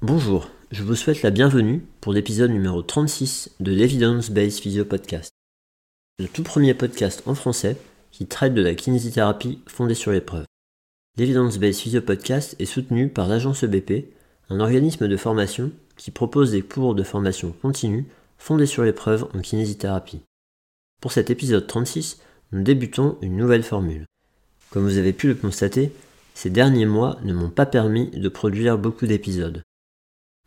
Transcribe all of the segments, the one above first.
Bonjour, je vous souhaite la bienvenue pour l'épisode numéro 36 de l'Evidence Based Physio Podcast. Le tout premier podcast en français qui traite de la kinésithérapie fondée sur l'épreuve. L'Evidence Based Physio Podcast est soutenu par l'agence EBP, un organisme de formation qui propose des cours de formation continue fondés sur l'épreuve en kinésithérapie. Pour cet épisode 36, nous débutons une nouvelle formule. Comme vous avez pu le constater, ces derniers mois ne m'ont pas permis de produire beaucoup d'épisodes.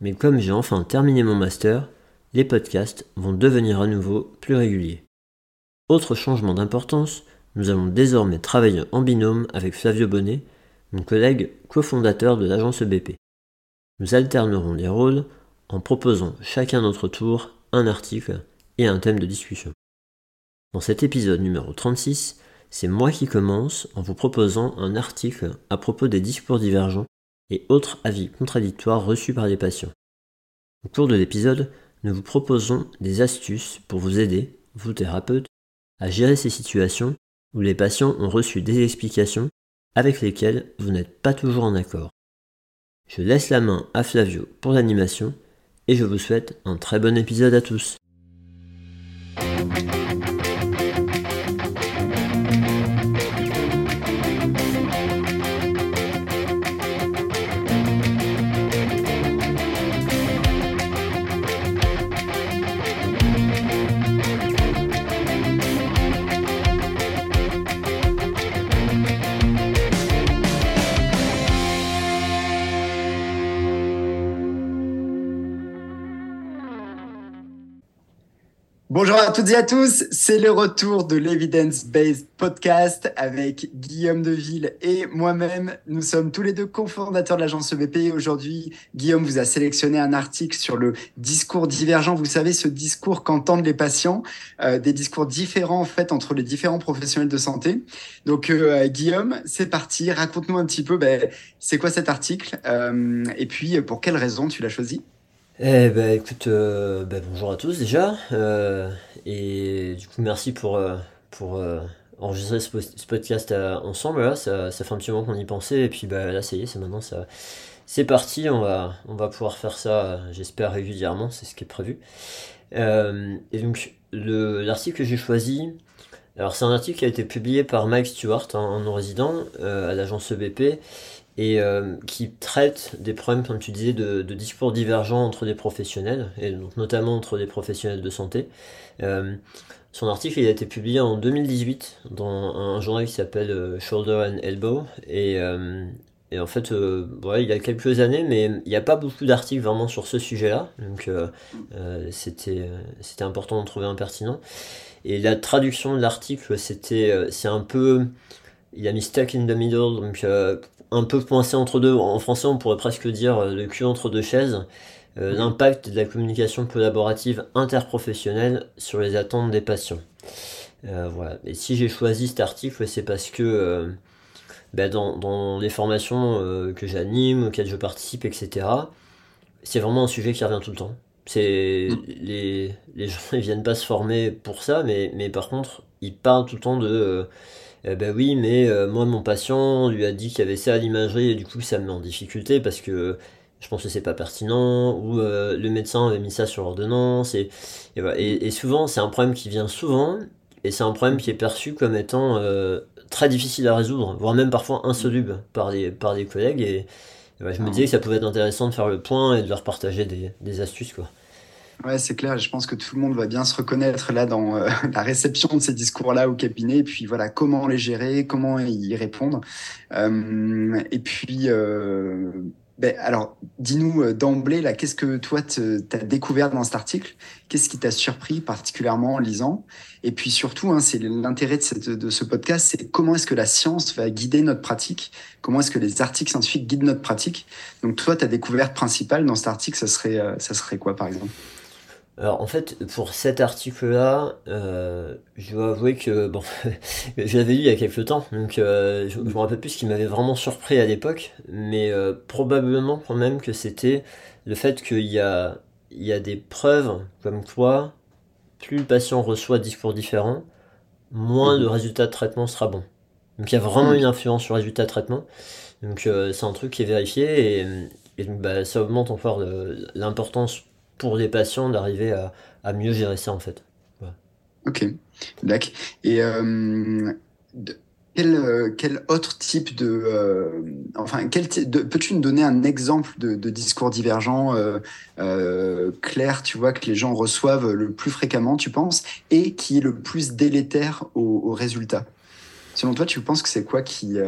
Mais comme j'ai enfin terminé mon master, les podcasts vont devenir à nouveau plus réguliers. Autre changement d'importance, nous allons désormais travailler en binôme avec Flavio Bonnet, mon collègue cofondateur de l'agence EBP. Nous alternerons les rôles en proposant chacun notre tour un article et un thème de discussion. Dans cet épisode numéro 36, c'est moi qui commence en vous proposant un article à propos des discours divergents et autres avis contradictoires reçus par les patients. Au cours de l'épisode, nous vous proposons des astuces pour vous aider, vous thérapeutes, à gérer ces situations où les patients ont reçu des explications avec lesquelles vous n'êtes pas toujours en accord. Je laisse la main à Flavio pour l'animation et je vous souhaite un très bon épisode à tous. À toutes et à tous, c'est le retour de l'Evidence Based Podcast avec Guillaume Deville et moi-même. Nous sommes tous les deux cofondateurs de l'agence EBP. Aujourd'hui, Guillaume vous a sélectionné un article sur le discours divergent. Vous savez, ce discours qu'entendent les patients, euh, des discours différents en fait entre les différents professionnels de santé. Donc euh, Guillaume, c'est parti, raconte-nous un petit peu, ben, c'est quoi cet article euh, et puis pour quelles raisons tu l'as choisi? Eh ben écoute, euh, ben, bonjour à tous déjà, euh, et du coup merci pour, euh, enregistrer ce, podcast ensemble, ça, fait un petit moment qu'on y pensait, et puis bah, là ça y est, c'est maintenant, ça, c'est parti, on va, on va pouvoir faire ça, j'espère régulièrement, c'est ce qui est prévu. et donc l'article que j'ai choisi, alors c'est un article qui a été publié par Mike Stewart, en non-résident, à l'agence EBP, et euh, qui traite des problèmes, comme tu disais, de, discours divergents entre des professionnels, et donc notamment entre des professionnels de santé. Euh, son article il a été publié en 2018 dans un journal qui s'appelle euh, Shoulder and Elbow, et, en fait, ouais, il y a quelques années, mais il n'y a pas beaucoup d'articles vraiment sur ce sujet-là, donc c'était important de trouver un pertinent. Et la traduction de l'article, c'est un peu il a mis stuck in the middle, donc un peu coincé entre deux. En français, on pourrait presque dire euh, le cul entre deux chaises. Euh, l'impact de la communication collaborative interprofessionnelle sur les attentes des patients. Euh, voilà. Et si j'ai choisi cet article, c'est parce que ben, dans, les formations que j'anime, auxquelles je participe, etc., c'est vraiment un sujet qui revient tout le temps. C'est mm. les, les gens ne viennent pas se former pour ça, mais, mais par contre, ils parlent tout le temps de eh ben oui, mais euh, moi, mon patient lui a dit qu'il y avait ça à l'imagerie et du coup, ça me met en difficulté parce que je pense que c'est pas pertinent ou euh, le médecin avait mis ça sur ordonnance et, et, souvent, c'est un problème qui vient souvent et c'est un problème qui est perçu comme étant euh, très difficile à résoudre, voire même parfois insoluble par les, par des collègues et, je me ah. disais que ça pouvait être intéressant de faire le point et de leur partager des, des astuces quoi. Ouais, c'est clair. Je pense que tout le monde va bien se reconnaître là dans euh, la réception de ces discours-là au cabinet. Et puis voilà, comment les gérer, comment y répondre. Euh, et puis, euh, ben, alors, dis-nous d'emblée, là, qu'est-ce que toi, tu as découvert dans cet article? Qu'est-ce qui t'a surpris particulièrement en lisant? Et puis surtout, hein, c'est l'intérêt de, de, ce podcast, c'est comment est-ce que la science va guider notre pratique? Comment est-ce que les articles scientifiques guident notre pratique? Donc toi, ta découverte principale dans cet article, ça serait, ça serait quoi, par exemple? Alors en fait, pour cet article-là, euh, je dois avouer que bon, je l'avais lu il y a quelques temps, donc euh, je, me rappelle plus ce qui m'avait vraiment surpris à l'époque, mais euh, probablement quand même que c'était le fait qu'il y a, il y a des preuves comme quoi, plus le patient reçoit discours différents, moins le résultat de traitement sera bon. Donc il y a vraiment une influence sur le résultat de traitement. Donc c'est un truc qui est vérifié et, bah, ça augmente encore l'importance pour patients d'arriver à, mieux gérer ça en fait. Ok, d'accord. Et euh, quel, euh, quel, autre type de... Euh, enfin, quel peux-tu nous donner un exemple de, discours divergent clair, tu vois, que les gens reçoivent le plus fréquemment, tu penses, et qui est le plus délétère au résultat? Selon toi, tu penses que c'est quoi qui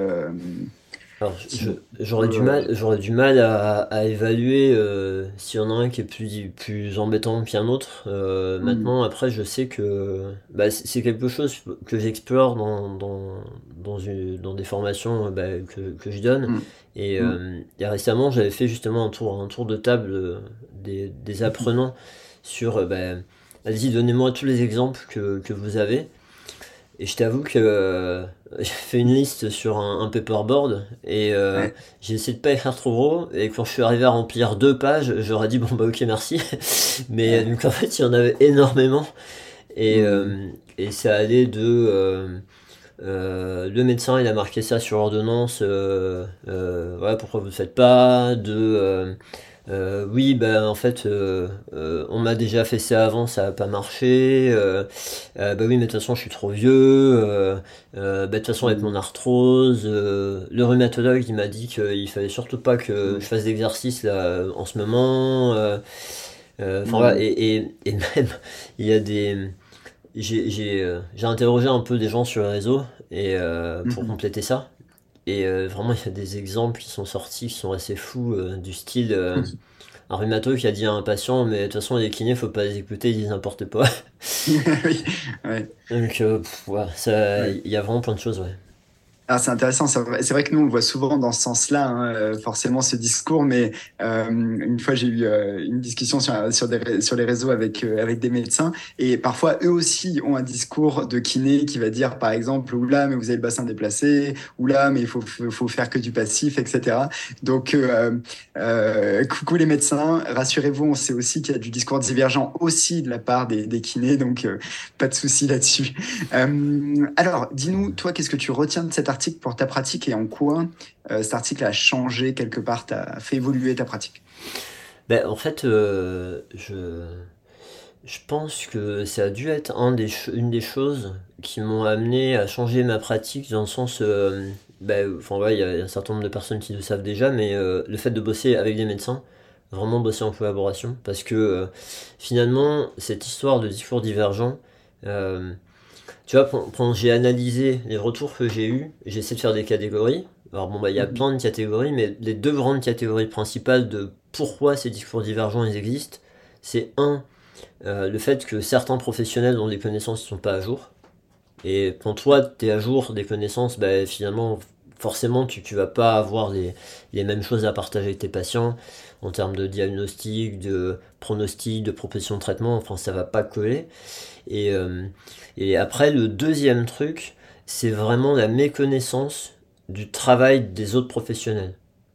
j'aurais du mal, j'aurais du mal à, à évaluer euh, s'il y en a un qui est plus, plus embêtant qu'un autre. Euh, mm. Maintenant, après, je sais que bah, c'est quelque chose que j'explore dans, dans, dans, une, dans des formations bah, que, que je donne. Mm. Et, mm. euh, et, récemment, j'avais fait justement un tour, un tour de table des, des apprenants sur bah, allez-y, donnez-moi tous les exemples que, que vous avez. Et je t'avoue que euh, j'ai fait une liste sur un, paperboard et euh, j'ai essayé de pas écrire trop gros. Et quand je suis arrivé à remplir deux pages, j'aurais dit bon bah ok merci. Mais donc en fait il y en avait énormément et, mmh. euh, et ça allait de le médecin il a marqué ça sur l'ordonnance. voilà pourquoi vous le faites pas de euh, oui, ben en fait, euh, euh, on m'a déjà fait ça avant, ça a pas marché. Euh, bah oui, mais de toute façon, je suis trop vieux. bah, de toute façon, avec mon arthrose, le rhumatologue, il m'a dit qu'il fallait surtout pas que je fasse d'exercice là en ce moment. Enfin voilà, et, et, et, même il y a des j'ai j'ai interrogé un peu des gens sur le réseau et pour compléter ça et euh, vraiment, il y a des exemples qui sont sortis qui sont assez fous, euh, du style euh, un rhumato qui a dit à un patient, mais de toute façon, les kinés, faut pas les écouter, ils disent n'importe quoi. oui, ouais. Donc, il y a vraiment plein de choses, ouais. Ah, c'est intéressant. C'est vrai, que nous, on le voit souvent dans ce sens-là, hein, euh, forcément, ce discours. Mais euh, une fois, j'ai eu euh, une discussion sur, les réseaux avec, des médecins. Et parfois, eux aussi ont un discours de kiné qui va dire, par exemple, oula, mais vous avez le bassin déplacé, oula, mais il faut, faut faire que du passif, etc. Donc, coucou les médecins, rassurez-vous, on sait aussi qu'il y a du discours divergent aussi de la part des, des kinés. Donc, pas de souci là-dessus. alors, dis-nous, toi, qu'est-ce que tu retiens de cette article pour ta pratique et en quoi euh, cet article a changé quelque part, a fait évoluer ta pratique? Ben, En fait, euh, je, je pense que ça a dû être une des choses qui m'ont amené à changer ma pratique dans le sens... Euh, ben, enfin, il y, a un certain nombre de personnes qui le savent déjà, mais le fait de bosser avec des médecins, vraiment bosser en collaboration, parce que finalement, cette histoire de discours divergent, tu vois, quand, j'ai analysé les retours que j'ai eus, j'ai essayé de faire des catégories. Alors bon, bah, il y a mhm. plein de catégories, mais les deux grandes catégories principales de pourquoi ces discours divergents ils existent, c'est un, euh, le fait que certains professionnels dont les connaissances ne sont pas à jour. Et quand toi, tu es à jour des connaissances, bah, finalement, forcément, tu ne vas pas avoir les, les, mêmes choses à partager avec tes patients en termes de diagnostic, de pronostic, de proposition de traitement. Enfin, ça va pas coller. Et, euh, et après, le deuxième truc, c'est vraiment la méconnaissance du travail des autres professionnels.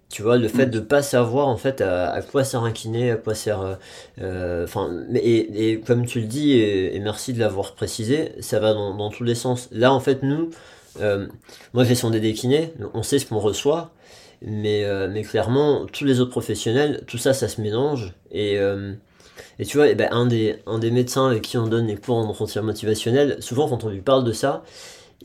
Tu vois, le fait mm. de pas savoir en fait à, quoi sert un kiné, à quoi sert. Euh, euh, enfin, et, et, comme tu le dis, et, merci de l'avoir précisé, ça va dans, dans, tous les sens. Là, en fait, nous, euh, moi sondé des kinés, on sait ce qu'on reçoit, mais, mais clairement, tous les autres professionnels, tout ça, ça se mélange. Et, et tu vois, ben, un, des, un des médecins avec qui on donne les cours en entretien motivationnel, souvent quand on lui parle de ça,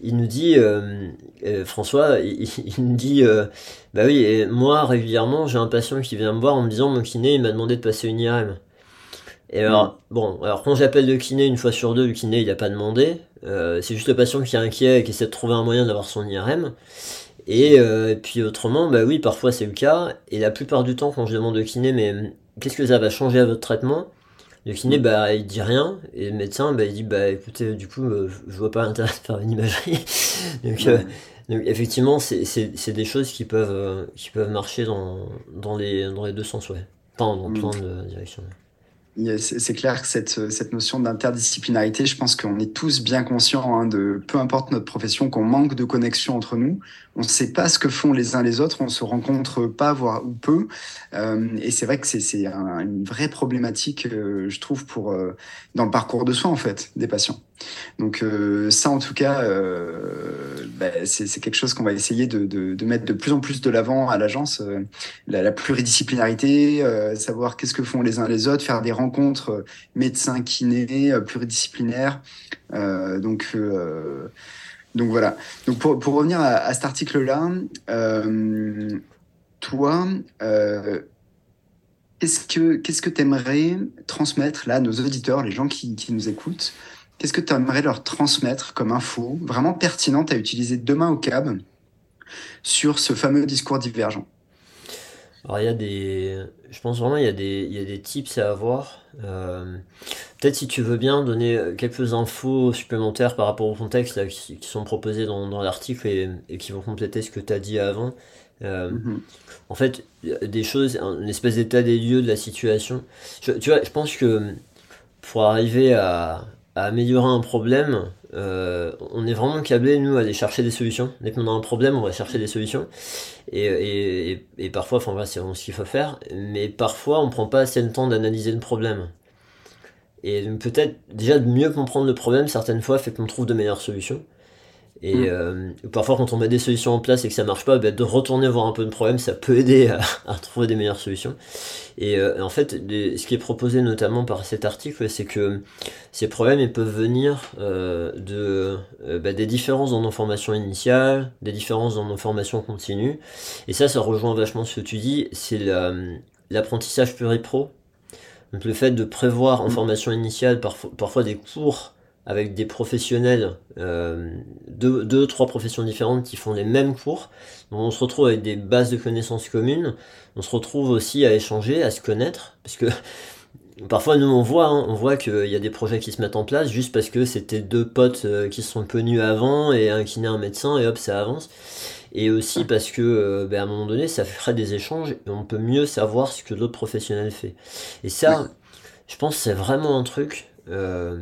il nous dit, euh, euh, François, il, nous dit, euh, bah oui, moi régulièrement j'ai un patient qui vient me voir en me disant mon kiné il m'a demandé de passer une IRM. Et alors, mm. bon, alors quand j'appelle le kiné une fois sur deux, le kiné il a pas demandé, c'est juste le patient qui est inquiet et qui essaie de trouver un moyen d'avoir son IRM. Et, et, puis autrement, bah oui, parfois c'est le cas, et la plupart du temps quand je demande au kiné, mais qu'est-ce que ça va changer à votre traitement? Le kiné, bah, il dit rien, et le médecin, bah, il dit, bah, écoutez, du coup, euh, je vois pas l'intérêt de faire une imagerie. donc, euh, donc, effectivement, c'est des choses qui peuvent, euh, qui peuvent marcher dans, dans, les, dans les deux sens, ouais. Enfin, dans plein de directions. C'est clair que cette, cette notion d'interdisciplinarité, je pense qu'on est tous bien conscients hein, de, peu importe notre profession, qu'on manque de connexion entre nous. On ne sait pas ce que font les uns les autres, on se rencontre pas, voire ou peu. Euh, et c'est vrai que c'est un, une vraie problématique, euh, je trouve, pour euh, dans le parcours de soins en fait des patients. Donc euh, ça, en tout cas, euh, bah, c'est quelque chose qu'on va essayer de, de, de, mettre de plus en plus de l'avant à l'agence, la, la, pluridisciplinarité, savoir qu'est-ce que font les uns les autres, faire des rencontres médecins, kinés, pluridisciplinaires. donc donc voilà. Donc pour, pour revenir à, cet article-là, euh, toi, euh, qu'est-ce que qu'est-ce que tu aimerais transmettre là, nos auditeurs, les gens qui, qui nous écoutent, qu'est-ce que tu aimerais leur transmettre comme info vraiment pertinente à utiliser demain au CAB sur ce fameux discours divergent? Alors il y a des, je pense vraiment il y a des, il y a des tips à avoir. Euh, Peut-être si tu veux bien donner quelques infos supplémentaires par rapport au contexte là, qui, qui, sont proposés dans, dans l'article et, et, qui vont compléter ce que tu as dit avant. Euh, mm -hmm. En fait, des choses, une espèce d'état des lieux de la situation. Je, tu vois, je pense que pour arriver à, à améliorer un problème, euh, on est vraiment câblé, nous, à aller chercher des solutions. Dès qu'on a un problème, on va chercher des solutions. Et, et, et parfois, enfin voilà, c'est vraiment ce qu'il faut faire. Mais parfois, on prend pas assez le temps d'analyser le problème. Et peut-être déjà de mieux comprendre le problème, certaines fois, fait qu'on trouve de meilleures solutions. Et mmh. euh, parfois, quand on met des solutions en place et que ça marche pas, bah, de retourner voir un peu le problème, ça peut aider à, à trouver des meilleures solutions. Et euh, en fait, des, ce qui est proposé notamment par cet article, c'est que ces problèmes ils peuvent venir euh, de euh, bah, des différences dans nos formations initiales, des différences dans nos formations continues. Et ça, ça rejoint vachement ce que tu dis, c'est l'apprentissage pluripro. Donc le fait de prévoir en formation initiale parfois, parfois des cours avec des professionnels, euh, deux, deux, trois professions différentes qui font les mêmes cours. Donc on se retrouve avec des bases de connaissances communes. On se retrouve aussi à échanger, à se connaître, parce que parfois nous on voit, hein, on voit qu'il y a des projets qui se mettent en place juste parce que c'était deux potes euh, qui se sont connus avant et un kiné, un médecin et hop ça avance. Et aussi parce que euh, ben, à un moment donné ça ferait des échanges et on peut mieux savoir ce que l'autre professionnel fait. Et ça, je pense c'est vraiment un truc. Euh,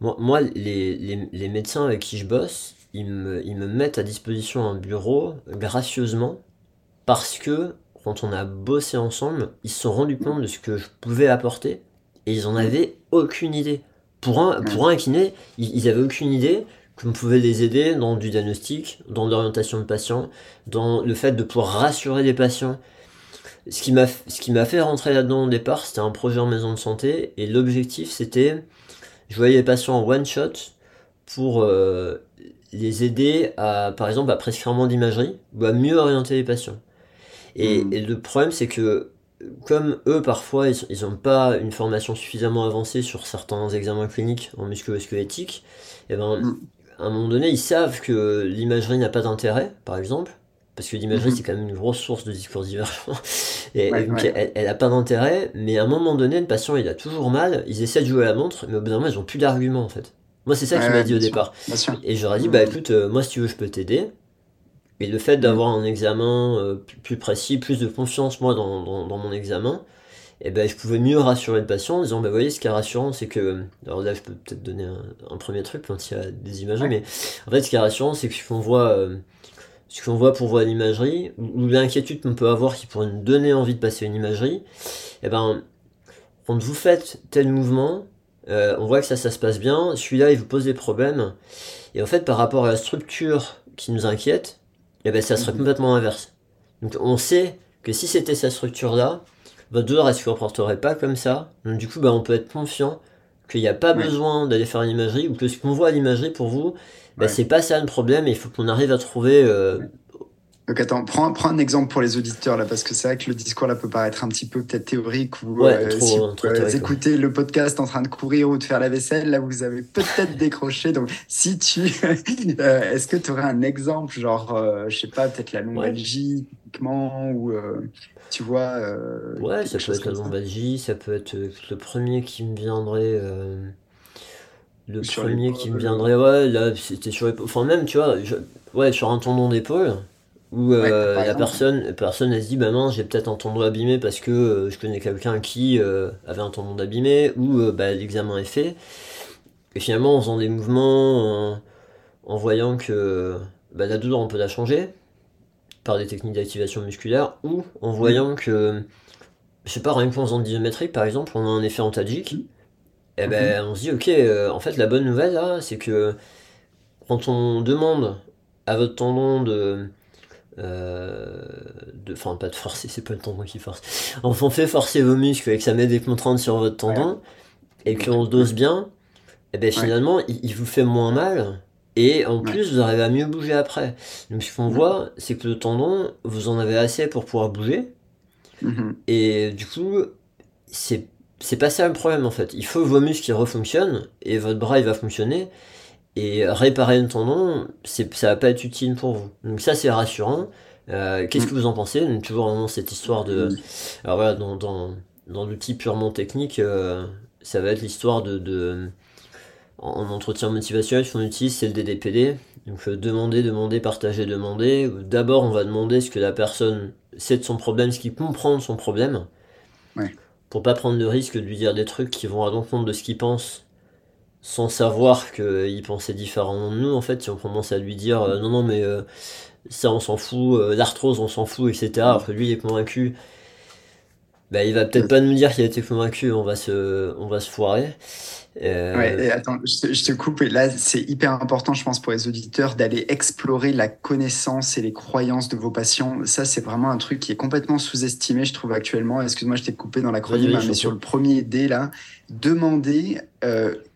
moi, moi les, les, les, médecins avec qui je bosse, ils me, ils me mettent à disposition un bureau gracieusement parce que quand on a bossé ensemble, ils se sont rendus compte de ce que je pouvais apporter et ils en avaient aucune idée. Pour un, pour un kiné, ils, ils avaient aucune idée qu'on pouvait les aider dans du diagnostic, dans l'orientation de patients, dans le fait de pouvoir rassurer les patients. Ce qui m'a, ce qui m'a fait rentrer là-dedans au départ, c'était un projet en maison de santé et l'objectif c'était je voyais les patients en one shot pour euh, les aider à, par exemple, à prescrire moins d'imagerie ou à mieux orienter les patients. Et, mmh. et le problème, c'est que comme eux, parfois, ils n'ont pas une formation suffisamment avancée sur certains examens cliniques en musculo-squelettique, et ben, mmh. à un moment donné, ils savent que l'imagerie n'a pas d'intérêt, par exemple, parce que l'imagerie, mmh. c'est quand même une grosse source de discours divergents. Et, ouais, et donc, ouais. elle, elle a pas d'intérêt, mais à un moment donné, le patient, il a toujours mal, ils essaient de jouer à la montre, mais au bout d'un moment, ils ont plus d'arguments, en fait. Moi, c'est ça ouais, qu'il m'a dit au départ. Et j'aurais dit, bah écoute, euh, moi, si tu veux, je peux t'aider. Et le fait d'avoir un examen euh, plus précis, plus de confiance, moi, dans, dans, dans mon examen, et ben je pouvais mieux rassurer le patient en disant, bah, vous voyez, ce qui est rassurant, c'est que, alors là, je peux peut-être donner un, un, premier truc quand il y a des imageries, mais en fait, ce qui est rassurant, c'est que ce qu'on voit, euh, ce qu'on voit pour voir l'imagerie, ou, l'inquiétude qu'on peut avoir qui pourrait nous donner envie de passer une imagerie, et ben, quand vous faites tel mouvement, euh, on voit que ça, ça se passe bien, celui-là, il vous pose des problèmes, et en fait, par rapport à la structure qui nous inquiète, et ben, ça serait mmh. complètement inverse. Donc, on sait que si c'était cette structure-là, votre douleur, elle se comporterait pas comme ça, donc du coup, ben, on peut être confiant qu'il n'y a pas ouais. besoin d'aller faire une imagerie, ou que ce qu'on voit à l'imagerie pour vous, bah, ouais. c'est pas ça le problème, il faut qu'on arrive à trouver. Euh... Donc attends, prends, prends, un exemple pour les auditeurs là, parce que c'est vrai que le discours là peut paraître un petit peu peut-être théorique ou ouais, euh, trop, si trop vous euh, écoutez le podcast en train de courir ou de faire la vaisselle, là vous avez peut-être décroché. Donc si tu, euh, est-ce que tu aurais un exemple, genre, euh, je sais pas, peut-être la lombalgie ouais. typiquement ou tu vois Ouais, ça peut être la lombalgie, ça. ça peut être le premier qui me viendrait. Le sur premier qui me viendrait, ouais, là, c'était sur Enfin, même, tu vois, je, ouais, sur un tendon d'épaule, où la personne, personne elle se dit bah non j'ai peut-être un tendon abîmé parce que je connais quelqu'un qui avait un tendon abîmé ou bah, l'examen est fait. Et finalement en faisant des mouvements en, voyant que bah, la douleur on peut la changer par des techniques d'activation musculaire ou en voyant que je sais pas rien qu'en faisant de par exemple on a un effet antalgique et eh ben on se dit ok en fait la bonne nouvelle là c'est que quand on demande à votre tendon de. Euh, enfin, pas de forcer, c'est pas le tendon qui force. Enfin, on fait forcer vos muscles et que ça met des contraintes sur votre tendon et qu'on dose bien, et eh bien finalement, il, vous fait moins mal et en plus, vous arrivez à mieux bouger après. Donc, ce qu'on voit, c'est que le tendon, vous en avez assez pour pouvoir bouger. Mm-hmm. Et du coup, c'est c'est pas ça le problème en fait. Il faut que vos muscles qui refonctionnent et votre bras il va fonctionner. Et réparer un tendon, c'est, ça va pas être utile pour vous. Donc ça, c'est rassurant. Euh, qu'est-ce que vous en pensez? Donc, Toujours vraiment cette histoire de... Alors voilà, dans, dans, dans l'outil purement technique, euh, ça va être l'histoire de... de en entretien motivationnel, ce qu'on utilise, c'est le DDPD. Donc euh, demander, demander, partager, demander. D'abord, on va demander ce que la personne sait de son problème, ce qu'il comprend de son problème. Ouais. Pour pas prendre le risque de lui dire des trucs qui vont à l'encontre de ce qu'il pense sans savoir qu'il pensait différemment de nous, en fait, si on commence à lui dire euh, non, non, mais euh, ça on s'en fout, euh, l'arthrose on s'en fout, etc., alors que lui il est convaincu, bah, il va peut-être pas nous dire qu'il a été convaincu, on va se, on va se foirer. Ouais, attends, je te, coupe, et là c'est hyper important, je pense, pour les auditeurs, d'aller explorer la connaissance et les croyances de vos patients. Ça, c'est vraiment un truc qui est complètement sous-estimé, je trouve, actuellement. Excuse-moi, je t'ai coupé dans l'acronyme, mais sur le premier D, là, demander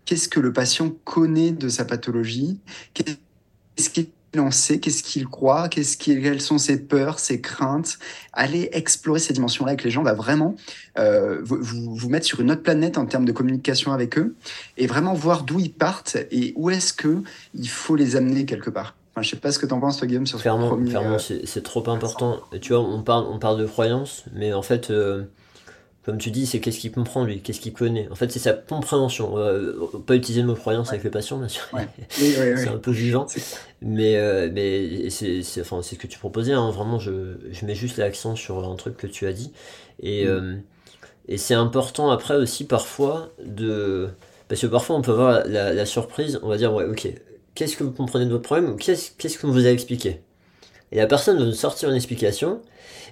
qu'est-ce que le patient connaît de sa pathologie, qu'est-ce qu'il en sait, qu'est-ce qu'il croit, qu'est-ce quelles sont ses peurs, ses craintes. Aller explorer ces dimensions-là avec les gens va vraiment euh, vous, vous, mettre sur une autre planète en termes de communication avec eux et vraiment voir d'où ils partent et où est-ce que il faut les amener quelque part. Enfin, je sais pas ce que tu en penses, toi, Guillaume, sur ce premier... Clairement, euh, c'est trop important. Tu vois, on parle, on parle de croyances, mais en fait, euh, comme tu dis, c'est qu'est-ce qu'il comprend lui, qu'est-ce qu'il connaît. En fait, c'est sa compréhension. Euh, pas utiliser le mot croyance avec les patients, bien sûr. c'est un peu vivant. Mais, euh, mais c'est enfin, ce que tu proposais. Hein. Vraiment, je, je mets juste l'accent sur un truc que tu as dit. Et, mm. euh, et c'est important après aussi parfois de. Parce que parfois on peut avoir la, la surprise, on va dire, ouais, ok, qu'est-ce que vous comprenez de votre problème ou qu'est-ce qu'est-ce qu'on vous a expliqué? Et la personne va nous sortir une explication.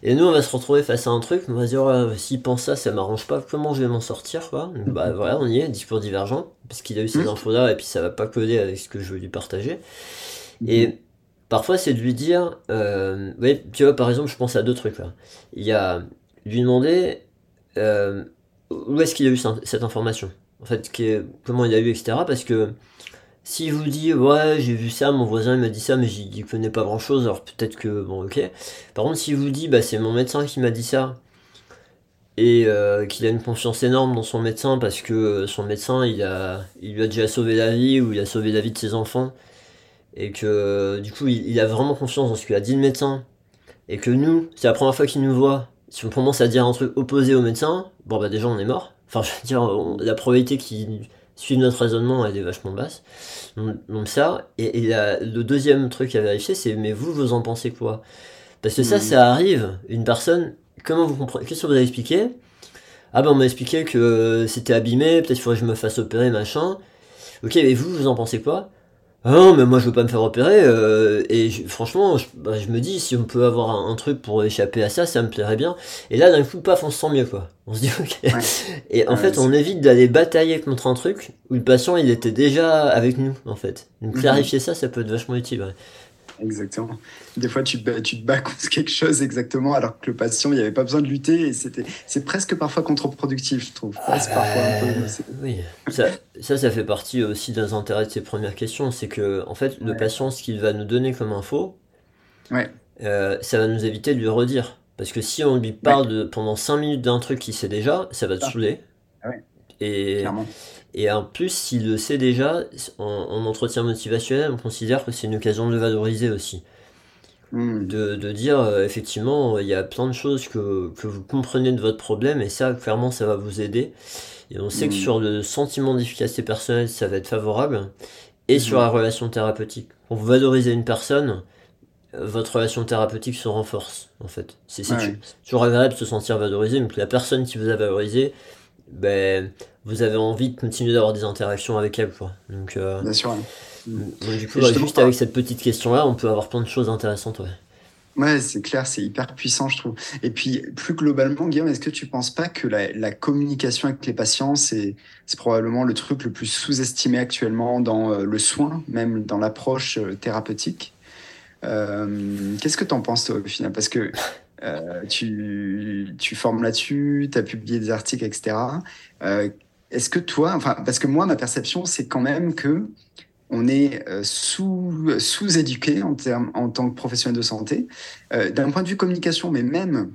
Et nous, on va se retrouver face à un truc, on va se dire, s'il pense ça, ça m'arrange pas, comment je vais m'en sortir, quoi. Bah voilà, on y est, discours divergent, parce qu'il a eu ces mmh. infos-là, et puis ça va pas coder avec ce que je veux lui partager. Mmh. Et parfois, c'est de lui dire, euh, tu vois, par exemple, je pense à deux trucs, là. Il y a lui demander, euh, où est-ce qu'il a eu cette information? En fait, comment il a eu, etc. Parce que, s'il vous dit ouais j'ai vu ça, mon voisin m'a dit ça, mais j'y connais pas grand chose, alors peut-être que bon ok. Par contre s'il vous dit bah c'est mon médecin qui m'a dit ça et euh, qu'il a une confiance énorme dans son médecin parce que son médecin il a il lui a déjà sauvé la vie ou il a sauvé la vie de ses enfants et que du coup il, a vraiment confiance dans ce qu'il a dit le médecin et que nous c'est la première fois qu'il nous voit si on commence à dire un truc opposé au médecin bon bah déjà on est mort enfin je veux dire la probabilité qu'il suivre notre raisonnement, elle est vachement basse. Donc, ça, et, le deuxième truc à vérifier, c'est mais vous, vous en pensez quoi? Parce que ça, hmm. ça arrive, une personne, comment vous comprenez? Qu'est-ce que vous avez expliqué? Ah ben on m'a expliqué que c'était abîmé, peut-être qu'il faudrait que je me fasse opérer, machin. Ok, mais vous, vous en pensez quoi? Ah non, mais moi je veux pas me faire opérer. Euh, et franchement, bah, je, me dis, si on peut avoir un, truc pour échapper à ça, ça me plairait bien. Et là, d'un coup, paf, on se sent mieux, quoi. On se dit, ok. Et en fait, on évite d'aller batailler contre un truc où le patient, il était déjà avec nous, en fait. Donc, mhm. clarifier ça, ça peut être vachement utile. Ouais. Exactement. Des fois, tu te, tu te bats contre quelque chose exactement, alors que le patient, il n'y avait pas besoin de lutter, et c'était, c'est presque parfois contre-productif, je trouve. parfois oui, ça, ça, ça, fait partie aussi des intérêts de ces premières questions, c'est que, en fait, le patient, ce qu'il va nous donner comme info, ouais. euh, ça va nous éviter de lui redire. Parce que si on lui parle de, pendant 5 minutes d'un truc qu'il sait déjà, ça va te ah. saouler. Ah et, Clairement. Et en plus, s'il le sait déjà, en, entretien motivationnel, on considère que c'est une occasion de le valoriser aussi. Hmm. De, de, dire, euh, effectivement, il y a plein de choses que, que, vous comprenez de votre problème, et ça, clairement, ça va vous aider. Et on sait que hmm. sur le sentiment d'efficacité personnelle, ça va être favorable, et sur hmm. la relation thérapeutique. Quand vous valorisez une personne, votre relation thérapeutique se renforce, en fait. C'est toujours agréable de se sentir valorisé, mais que la personne qui vous a valorisé, ben, vous avez envie de continuer d'avoir des interactions avec elle, quoi. Donc, euh, Bien sûr. du coup, juste avec cette petite question-là, on peut avoir plein de choses intéressantes, ouais. Ouais, c'est clair, c'est hyper puissant, je trouve. Et puis, plus globalement, Guillaume, est-ce que tu penses pas que la, communication avec les patients, c'est probablement le truc le plus sous-estimé actuellement dans euh, le soin, même dans l'approche euh, thérapeutique? Euh, Qu'est-ce que tu en penses, toi, au final? Parce que tu, tu formes là-dessus, tu as publié des articles, etc. est-ce que toi, enfin, parce que moi, ma perception, c'est quand même que on est euh, sous, sous-éduqué en, en tant que professionnel de santé, euh, d'un point de vue communication, mais même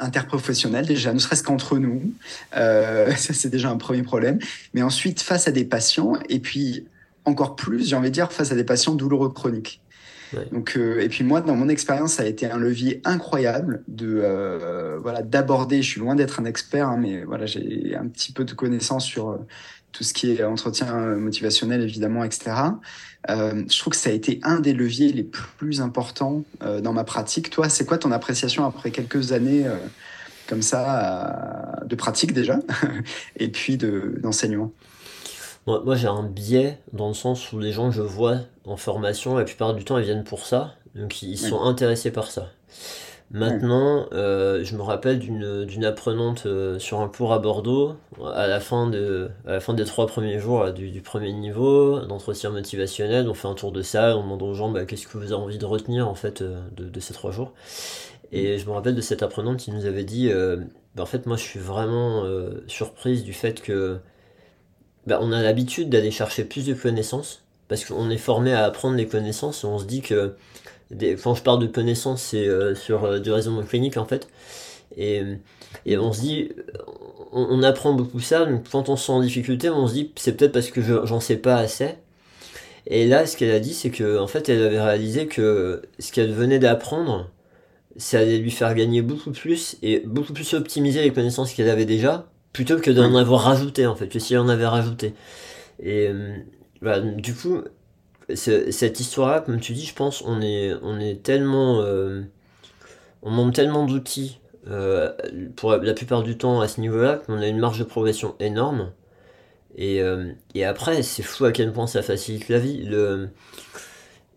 interprofessionnel déjà, ne serait-ce qu'entre nous. Euh, ça, c'est déjà un premier problème. Mais ensuite, face à des patients, et puis encore plus, j'ai envie de dire, face à des patients douloureux chroniques. Donc, et puis moi, dans mon expérience, ça a été un levier incroyable de voilà d'aborder. Je suis loin d'être un expert, hein, mais voilà, j'ai un petit peu de connaissances sur tout ce qui est entretien motivationnel, évidemment, etc. Euh, je trouve que ça a été un des leviers les plus importants euh, dans ma pratique. Toi, c'est quoi ton appréciation après quelques années euh, comme ça de pratique déjà, et puis d'enseignement? Moi, moi j'ai un biais dans le sens où les gens que je vois en formation, la plupart du temps, ils viennent pour ça, donc ils sont intéressés par ça. Maintenant, euh, je me rappelle d'une apprenante euh, sur un cours à Bordeaux, à la fin, de, à la fin des trois premiers jours du, du, premier niveau, d'entretien motivationnel, on fait un tour de salle, on demande aux gens bah, qu'est-ce que vous avez envie de retenir en fait euh, de, de, ces trois jours. Et je me rappelle de cette apprenante qui nous avait dit, bah, en fait moi je suis vraiment surprise du fait que bah, on a l'habitude d'aller chercher plus de connaissances, parce qu'on est formé à apprendre les connaissances et on se dit que quand je parle de connaissances, c'est euh, sur euh, du raisonnement clinique en fait. Et, et on se dit, on, apprend beaucoup ça, donc quand on se sent en difficulté, on se dit, c'est peut-être parce que j'en sais pas assez. Et là, ce qu'elle a dit, c'est que en fait, elle avait réalisé que ce qu'elle venait d'apprendre, ça allait lui faire gagner beaucoup plus et beaucoup plus optimiser les connaissances qu'elle avait déjà, plutôt que d'en avoir rajouté en fait, que si en avait rajouté. Et voilà, du coup, cette histoire-là, comme tu dis, je pense, on est, on est tellement, euh, on manque tellement d'outils euh, pour la plupart du temps à ce niveau-là qu'on a une marge de progression énorme. Et, euh, et après, c'est fou à quel point ça facilite la vie. Le,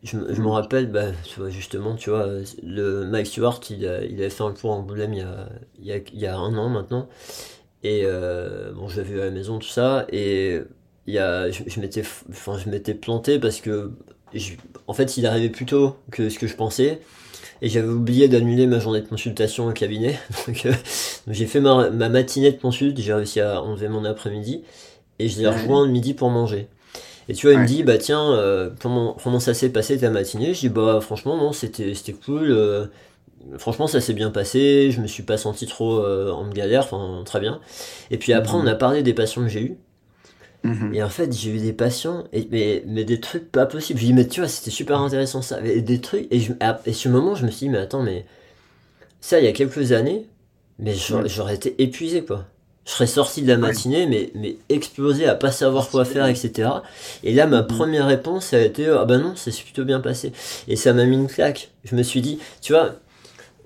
je, je me rappelle, bah, justement, tu vois, le Mike Stewart, il, a, il avait fait un cours en Boulême il y a, il y a, il y a un an maintenant. Et bon, je vu à la maison, tout ça. Et y a, je, je m'étais, enfin, planté parce que, en fait, il arrivait plus tôt que ce que je pensais. Et j'avais oublié d'annuler ma journée de consultation au cabinet. Donc, euh, j'ai fait ma, ma, matinée de consulte, j'ai réussi à enlever mon après-midi. Et je l'ai rejoint le midi pour manger. Et tu vois, il me dit, bah tiens, euh, comment, comment ça s'est passé ta matinée? Je dis, bah franchement, non, c'était, c'était cool. Euh, franchement, ça s'est bien passé. Je me suis pas senti trop en galère, enfin, très bien. Et puis après, on a parlé des patients que j'ai eus. Mhm. Et en fait, j'ai eu des patients, et, mais, mais des trucs pas possibles. Je dis, mais tu vois, c'était super intéressant ça. Et des trucs, et, je, et ce moment, je me suis dit, mais attends, mais ça, il y a quelques années, mais j'aurais été épuisé, quoi. Je serais sorti de la matinée, mais, mais explosé à pas savoir quoi faire, etc. Et là, ma mhm. première réponse, ça a été, ah ben non, c'est plutôt bien passé. Et ça m'a mis une claque. Je me suis dit, tu vois,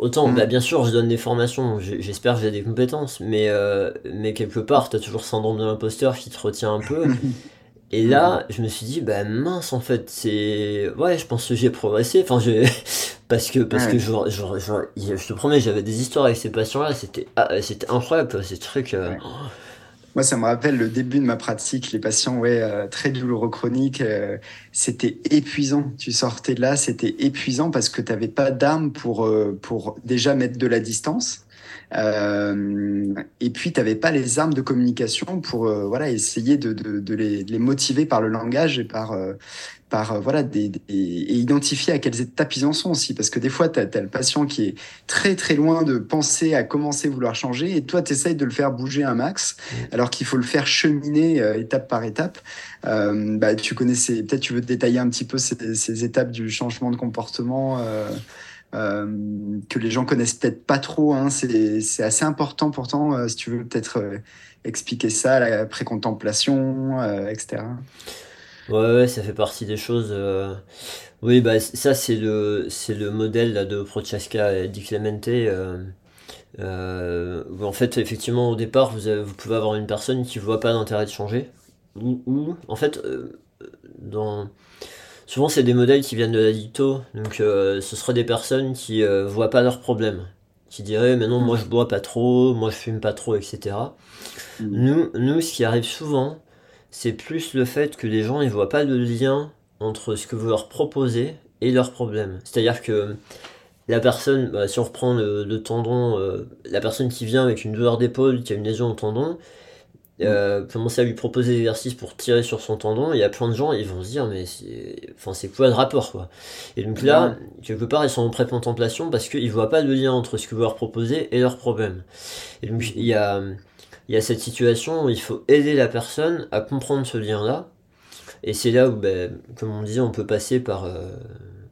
Autant, mm. bah, bien sûr, je donne des formations, j'espère que j'ai des compétences, mais, euh, mais quelque part, tu as toujours le syndrome de l'imposteur qui te retient un peu. Et là, je me suis dit, bah mince, en fait, c'est. Ouais, je pense que j'ai progressé. Enfin, je... parce que, parce que je, je, je, te promets, j'avais des histoires avec ces patients-là, c'était ah, incroyable, ces trucs. Euh, moi, ça me rappelle le début de ma pratique. Les patients, ouais, euh, très douloureux chroniques, euh, c'était épuisant. Tu sortais de là, c'était épuisant parce que tu n'avais pas d'armes pour, euh, pour déjà mettre de la distance. Et puis, tu n'avais pas les armes de communication pour voilà, essayer de, de, de, les, de, les, motiver par le langage et par, par euh, voilà des, et identifier à quelles étapes ils en sont aussi parce que des fois tu as, le patient qui est très très loin de penser à commencer à vouloir changer et toi tu essayes de le faire bouger un max mmh. alors qu'il faut le faire cheminer euh, étape par étape euh, bah, tu connaissais peut-être tu veux détailler un petit peu ces, étapes du changement de comportement que les gens connaissent peut-être pas trop hein. c'est assez important pourtant si tu veux peut-être expliquer ça la précontemplation etc Ouais, ça fait partie des choses. euh, Oui, bah ça c'est le le modèle de Prochaska et Di Clemente. euh, euh, en fait, effectivement, au départ, vous pouvez avoir une personne qui voit pas d'intérêt de changer. Ou, ou, en fait, euh, dans souvent c'est des modèles qui viennent de la dicto, donc euh, ce seraient des personnes qui euh, voient pas leurs problèmes, qui diraient mais non, moi je bois pas trop, moi je fume pas trop, etc. Mm. Nous, nous, ce qui arrive souvent, c'est plus le fait que les gens ils voient pas de lien entre ce que vous leur proposez et leurs problèmes. C'est-à-dire que la personne, bah, si on reprend le, le tendon, euh, la personne qui vient avec une douleur d'épaule, qui a une lésion au tendon, euh, commencer à lui proposer des exercices pour tirer sur son tendon, il y a plein de gens, ils vont se dire, mais c'est enfin, c'est quoi le rapport, quoi? Et donc là, quelque part, ils sont en pré-contemplation parce qu'ils voient pas le lien entre ce que vous leur proposez et leurs problèmes. Et donc, il y a, il y a cette situation où il faut aider la personne à comprendre ce lien-là. Et c'est là où, ben, comme on disait, on peut passer par, euh,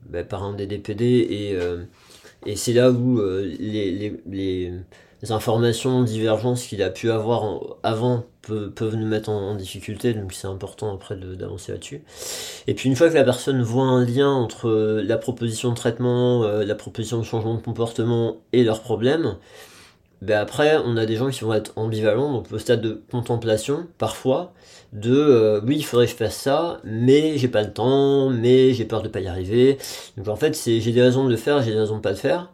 ben, par un DDPD et, euh, et c'est là où les, les, les, les informations, divergences qu'il a pu avoir avant peu- peuvent nous mettre en, difficulté, donc c'est important après d'avancer là-dessus. Et puis une fois que la personne voit un lien entre euh, la proposition de traitement, euh, la proposition de changement de comportement et leurs problèmes, ben après on a des gens qui vont être ambivalents, donc au stade de contemplation, parfois, de euh, oui il faudrait que je fasse ça, mais j'ai pas le temps, mais j'ai peur de pas y arriver. Donc en fait c'est j'ai des raisons de le faire, j'ai des raisons de pas le faire,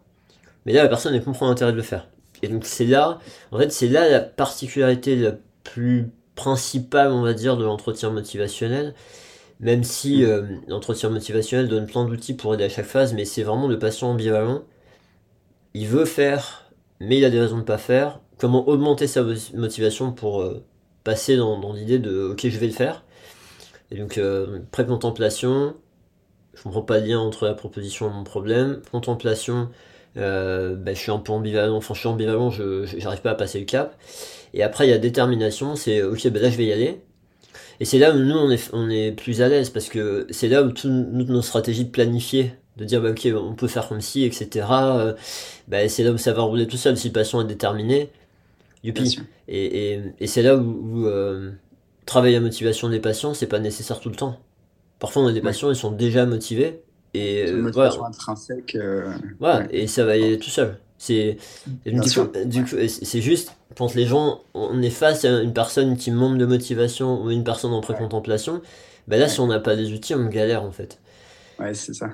mais là la personne elle comprend l'intérêt de le faire. Et donc c'est là, en fait c'est là la particularité la plus principale on va dire de l'entretien motivationnel, même si euh, l'entretien motivationnel donne plein d'outils pour aider à chaque phase, mais c'est vraiment le patient ambivalent. Il veut faire, mais il a des raisons de pas faire. Comment augmenter sa motivation pour euh, passer dans, dans l'idée de ok je vais le faire. Et donc euh, pré-contemplation, je comprends pas le lien entre la proposition et mon problème. Contemplation, euh, bah, je suis un peu ambivalent, enfin je suis ambivalent, je j'arrive pas à passer le cap. Et après il y a détermination, c'est ok bah là je vais y aller. Et c'est là où nous on est, on est plus à l'aise parce que c'est là où toutes nos stratégies de planifier, de dire bah ok on peut faire comme ci, etc. Euh, bah, c'est là où ça va rouler tout seul si le patient est déterminé. Youpi. Et, et, et c'est là où, où euh, travailler la motivation des patients, c'est pas nécessaire tout le temps. Parfois on a des patients, ils sont déjà motivés. Et Une euh, voilà, intrinsèque. euh, voilà, ouais. et ça va aller tout seul. C'est c'est juste quand les gens, on est face à une personne qui manque de motivation ou une personne en pré-contemplation, ben là, si on n'a pas des outils, on galère en fait. Ouais, c'est ça.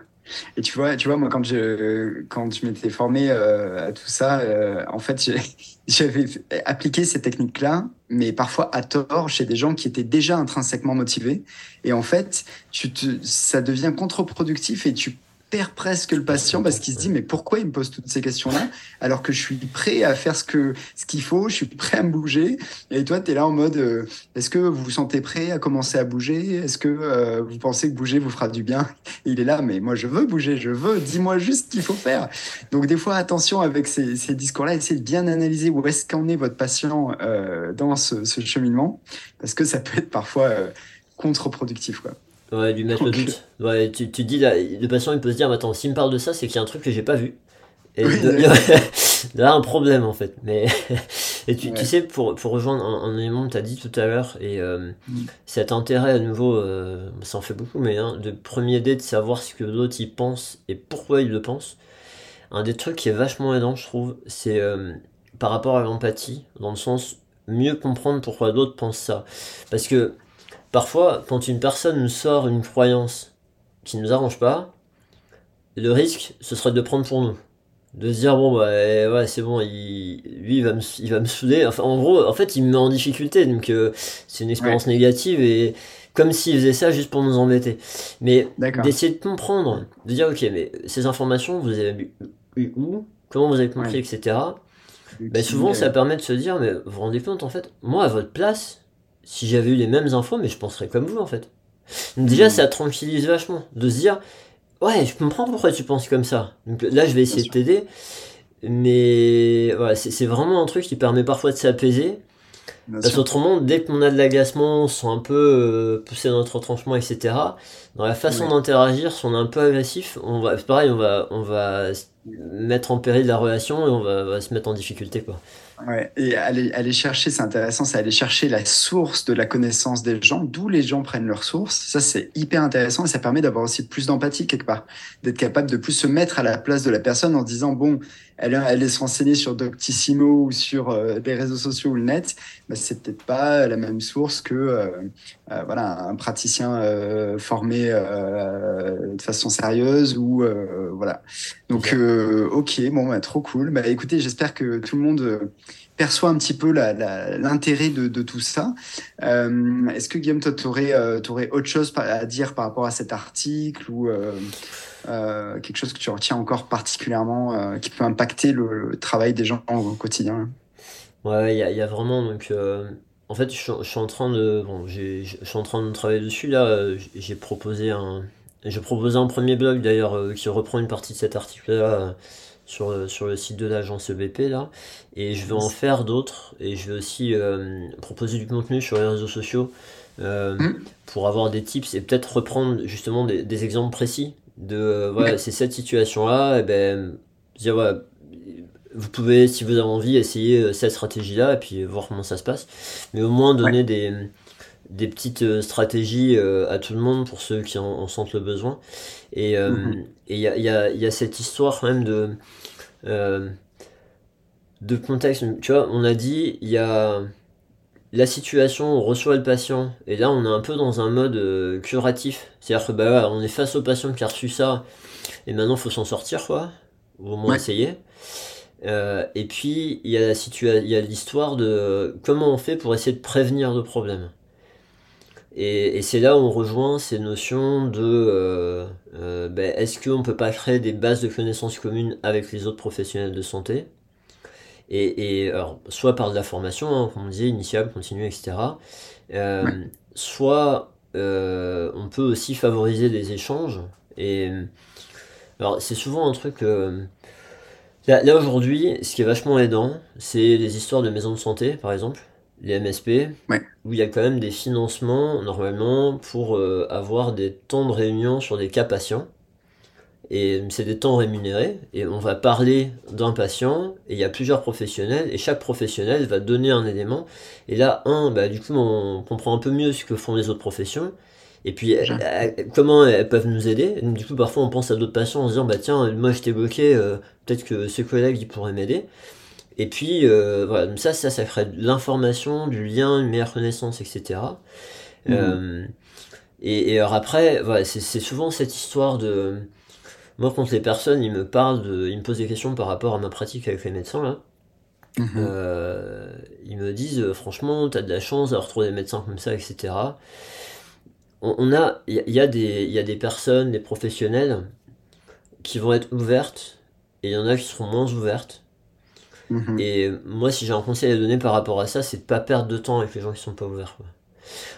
Et tu vois, tu vois, moi, quand je, quand je m'étais formé euh, à tout ça, euh, en fait, j'avais appliqué ces techniques-là, mais parfois à tort chez des gens qui étaient déjà intrinsèquement motivés. Et en fait, tu ça devient contre-productif et tu perds presque le patient parce qu'il se dit mais pourquoi il me pose toutes ces questions-là alors que je suis prêt à faire ce que ce qu'il faut, je suis prêt à me bouger et toi tu es là en mode euh, est-ce que vous vous sentez prêt à commencer à bouger? Est-ce que euh, vous pensez que bouger vous fera du bien? Et il est là mais moi je veux bouger, je veux, dis-moi juste ce qu'il faut faire. Donc des fois attention avec ces, ces discours-là, essayez de bien analyser où est-ce qu'en est votre patient euh, dans ce, ce cheminement parce que ça peut être parfois contre-productif quoi. Ouais, lui mettre le doute. Ouais, tu, tu dis, là, le patient, il peut se dire, attends, s'il me parle de ça, c'est qu'il y a un truc que j'ai pas vu. Et Oui, de- y a un problème, en fait. Mais, et tu, Ouais. tu sais, pour, pour rejoindre un, un élément que tu as dit tout à l'heure, et euh, Mm. cet intérêt à nouveau, euh, ça en fait beaucoup, mais hein, de premier dé, de savoir ce que l'autre il pense et pourquoi il le pense, un des trucs qui est vachement aidant, je trouve, c'est euh, par rapport à l'empathie, dans le sens mieux comprendre pourquoi l'autre pense ça. Parce que parfois, quand une personne nous sort une croyance qui nous arrange pas, le risque, ce serait de le prendre pour nous. De se dire, bon, bah, eh, ouais, c'est bon, il, lui, il va, me, il va me saouler. Enfin, en gros, en fait, il me met en difficulté, donc euh, c'est une expérience négative et comme s'il faisait ça juste pour nous embêter. Mais d'essayer de comprendre, de dire, ok, mais ces informations, vous avez eu, eu où? Comment vous avez compris, Ouais. etc. Bah, souvent, ça permet de se dire, mais vous vous rendez compte, en fait, moi, à votre place, si j'avais eu les mêmes infos, mais je penserais comme vous, en fait. Déjà, Mhm. ça tranquillise vachement de se dire, ouais, je comprends pourquoi tu penses comme ça. Donc là, je vais essayer de t'aider, mais voilà, c'est vraiment un truc qui permet parfois de s'apaiser. Parce qu'autrement, dès qu'on a de l'agacement, on se sent un peu euh, poussé dans notre retranchement, etc. Dans la façon Ouais. d'interagir, si on est un peu agressif, on va, pareil, on va, on va mettre en péril la relation et on va, va se mettre en difficulté, quoi. Et aller, aller chercher, c'est intéressant, c'est aller chercher la source de la connaissance des gens, d'où les gens prennent leur source. Ça, c'est hyper intéressant et ça permet d'avoir aussi plus d'empathie quelque part, d'être capable de plus se mettre à la place de la personne en disant, bon, elle, elle est se renseigner sur Doctissimo ou sur euh, les réseaux sociaux ou le net, bah, c'est peut-être pas la même source que euh, euh, voilà, un praticien euh, formé de façon sérieuse ou voilà. Donc, ok, bon, bah, trop cool. Bah, écoutez, j'espère que tout le monde perçoit un petit peu l'intérêt de, de, tout ça. Est-ce que Guillaume, toi, tu aurais, aurais, autre chose à dire par rapport à cet article ou euh, euh, quelque chose que tu retiens encore particulièrement qui peut impacter le, le, travail des gens au quotidien? Ouais, il y, y, a vraiment donc en fait, je, je, suis en train de, bon, je suis en train de travailler dessus là. J'ai proposé un, j'ai proposé un premier blog d'ailleurs euh, qui reprend une partie de cet article-là euh, sur, sur le site de l'agence EBP là, et je vais en faire d'autres et je vais aussi euh, proposer du contenu sur les réseaux sociaux euh, mmh. pour avoir des tips et peut-être reprendre justement des, des, exemples précis de voilà, c'est cette situation-là, et ben dire voilà vous pouvez, si vous avez envie, essayer euh, cette stratégie-là et puis voir comment ça se passe. Mais au moins donner ouais. des, des petites euh, stratégies euh, à tout le monde pour ceux qui en, en sentent le besoin. Et il euh, mm -hmm. y, a, y, a, y, a, cette histoire quand même de, euh, de contexte. Tu vois, on a dit, il y a la situation, on reçoit le patient, et là on est un peu dans un mode euh, curatif. C'est-à-dire que bah, on est face au patient qui a reçu ça, et maintenant il faut s'en sortir, quoi. Ou au moins ouais. essayer. Euh, et puis, il y a la situation, il y a l'histoire de comment on fait pour essayer de prévenir le problème. Et, et c'est là où on rejoint ces notions de euh, euh, ben, est-ce qu'on peut pas créer des bases de connaissances communes avec les autres professionnels de santé? Et, et alors, soit par de la formation, hein, comme on disait, initiale, continue, etc. Euh, ouais. Soit euh, on peut aussi favoriser des échanges. Et alors, c'est souvent un truc. Là, là aujourd'hui, ce qui est vachement aidant, c'est les histoires de maisons de santé, par exemple, les MSP, ouais. où il y a quand même des financements, normalement, pour euh, avoir des temps de réunion sur des cas patients. Et c'est des temps rémunérés, et on va parler d'un patient, et il y a plusieurs professionnels, et chaque professionnel va donner un élément. Et là, un, bah, du coup, on comprend un peu mieux ce que font les autres professions, et puis, comment elles peuvent nous aider Du coup, parfois, on pense à d'autres patients en se disant, bah tiens, moi j'étais bloqué, euh, peut-être que ce collègue il pourrait m'aider. Et puis, euh, voilà, donc ça, ça, ça ferait de l'information, du lien, une meilleure connaissance, etc. Mmh. Euh, et, et, alors après, voilà, c'est souvent cette histoire de. Moi, quand les personnes, ils me parlent de. Ils me posent des questions par rapport à ma pratique avec les médecins, là. Mmh. Euh, ils me disent, franchement, t'as de la chance d'avoir trouvé des médecins comme ça, etc on, a, il y, y, a des, il y a des personnes, des professionnels qui vont être ouvertes et il y en a qui seront moins ouvertes. Mmh. Et moi, si j'ai un conseil à donner par rapport à ça, c'est de pas perdre de temps avec les gens qui sont pas ouverts. Quoi.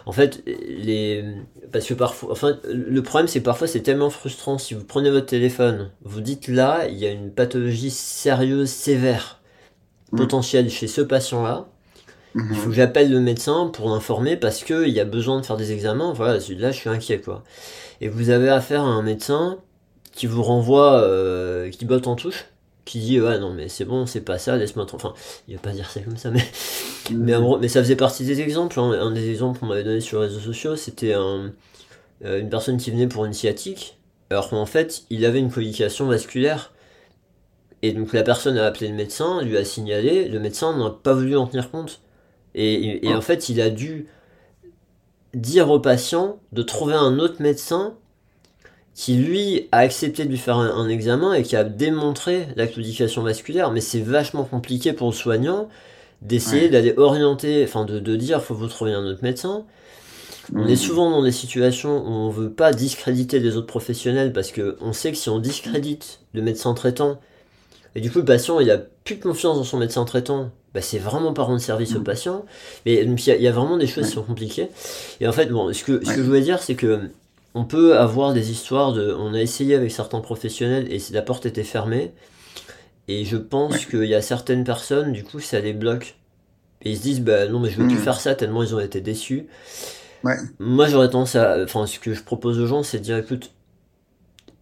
En fait, les, parce que parfois, enfin, le problème c'est que parfois c'est tellement frustrant. Si vous prenez votre téléphone, vous dites là, il y a une pathologie sérieuse, sévère, mmh. potentielle chez ce patient-là Mmh. Il faut que j'appelle le médecin pour l'informer parce qu'il y a besoin de faire des examens. Voilà, là je suis inquiet quoi. Et vous avez affaire à un médecin qui vous renvoie, euh, qui botte en touche, qui dit ouais non mais c'est bon, c'est pas ça, laisse-moi. Enfin, il va pas dire ça comme ça, mais mmh. mais, en, mais ça faisait partie des exemples. Hein. Un des exemples qu'on m'avait donné sur les réseaux sociaux, c'était un, euh, une personne qui venait pour une sciatique, alors qu'en fait il avait une communication vasculaire. Et donc la personne a appelé le médecin, lui a signalé, le médecin n'a pas voulu en tenir compte. Et, et, en fait, il a dû dire au patient de trouver un autre médecin qui lui a accepté de lui faire un, un examen et qui a démontré la claudication vasculaire. Mais c'est vachement compliqué pour le soignant d'essayer ouais. d'aller orienter, enfin de, de dire faut vous trouver un autre médecin. Mmh. On est souvent dans des situations où on veut pas discréditer les autres professionnels parce que on sait que si on discrédite le médecin traitant, et du coup le patient il a plus de confiance dans son médecin traitant bah, c'est vraiment pas rendre service mmh. au patient. Mais il y, y, a vraiment des choses ouais. qui sont compliquées. Et en fait, bon, ce que, ouais. ce que je voulais dire, c'est que on peut avoir des histoires de. On a essayé avec certains professionnels et la porte était fermée. Et je pense ouais. qu'il y a certaines personnes, du coup, ça les bloque. Et ils se disent, bah non, mais je veux mmh. plus faire ça tellement ils ont été déçus. Moi, j'aurais tendance à. Enfin, ce que je propose aux gens, c'est de dire, écoute,